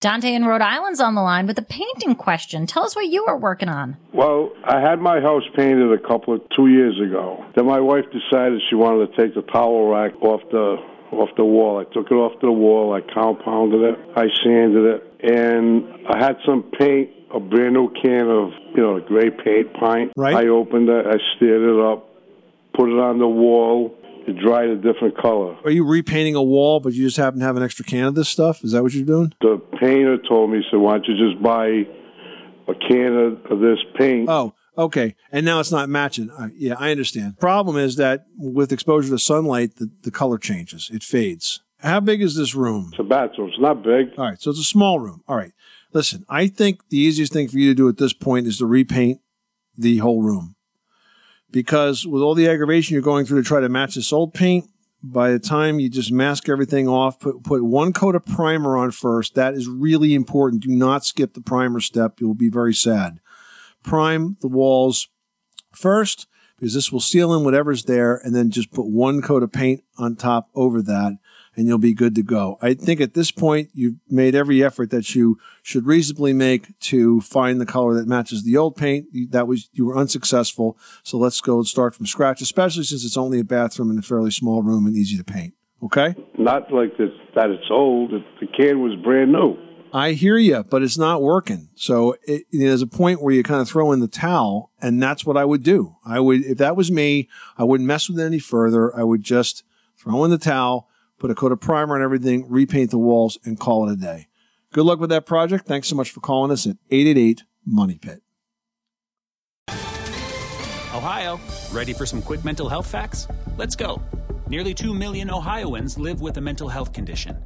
Dante in Rhode Island's on the line with a painting question. Tell us what you were working on. Well, I had my house painted a couple of two years ago. Then my wife decided she wanted to take the towel rack off the off the wall. I took it off the wall. I compounded it. I sanded it, and I had some paint, a brand new can of you know gray paint pint. Right. I opened it. I stirred it up, put it on the wall. It dried a different color. Are you repainting a wall, but you just happen to have an extra can of this stuff? Is that what you're doing? The painter told me, said, "Why don't you just buy a can of, of this paint?" Oh, okay. And now it's not matching. Uh, yeah, I understand. Problem is that with exposure to sunlight, the, the color changes. It fades. How big is this room? It's a bathroom. It's not big. All right, so it's a small room. All right. Listen, I think the easiest thing for you to do at this point is to repaint the whole room. Because with all the aggravation you're going through to try to match this old paint, by the time you just mask everything off, put, put one coat of primer on first. That is really important. Do not skip the primer step. You'll be very sad. Prime the walls first because this will seal in whatever's there and then just put one coat of paint on top over that and you'll be good to go. I think at this point you've made every effort that you should reasonably make to find the color that matches the old paint. That was you were unsuccessful. So let's go and start from scratch, especially since it's only a bathroom in a fairly small room and easy to paint. Okay? Not like this, that it's old. The can was brand new. I hear you, but it's not working. So it, you know, there's a point where you kind of throw in the towel, and that's what I would do. I would, if that was me, I wouldn't mess with it any further. I would just throw in the towel, put a coat of primer on everything, repaint the walls, and call it a day. Good luck with that project. Thanks so much for calling us at 888 Money Pit. Ohio, ready for some quick mental health facts? Let's go. Nearly 2 million Ohioans live with a mental health condition.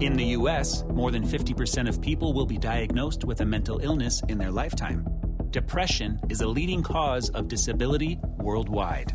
In the U.S., more than 50% of people will be diagnosed with a mental illness in their lifetime. Depression is a leading cause of disability worldwide.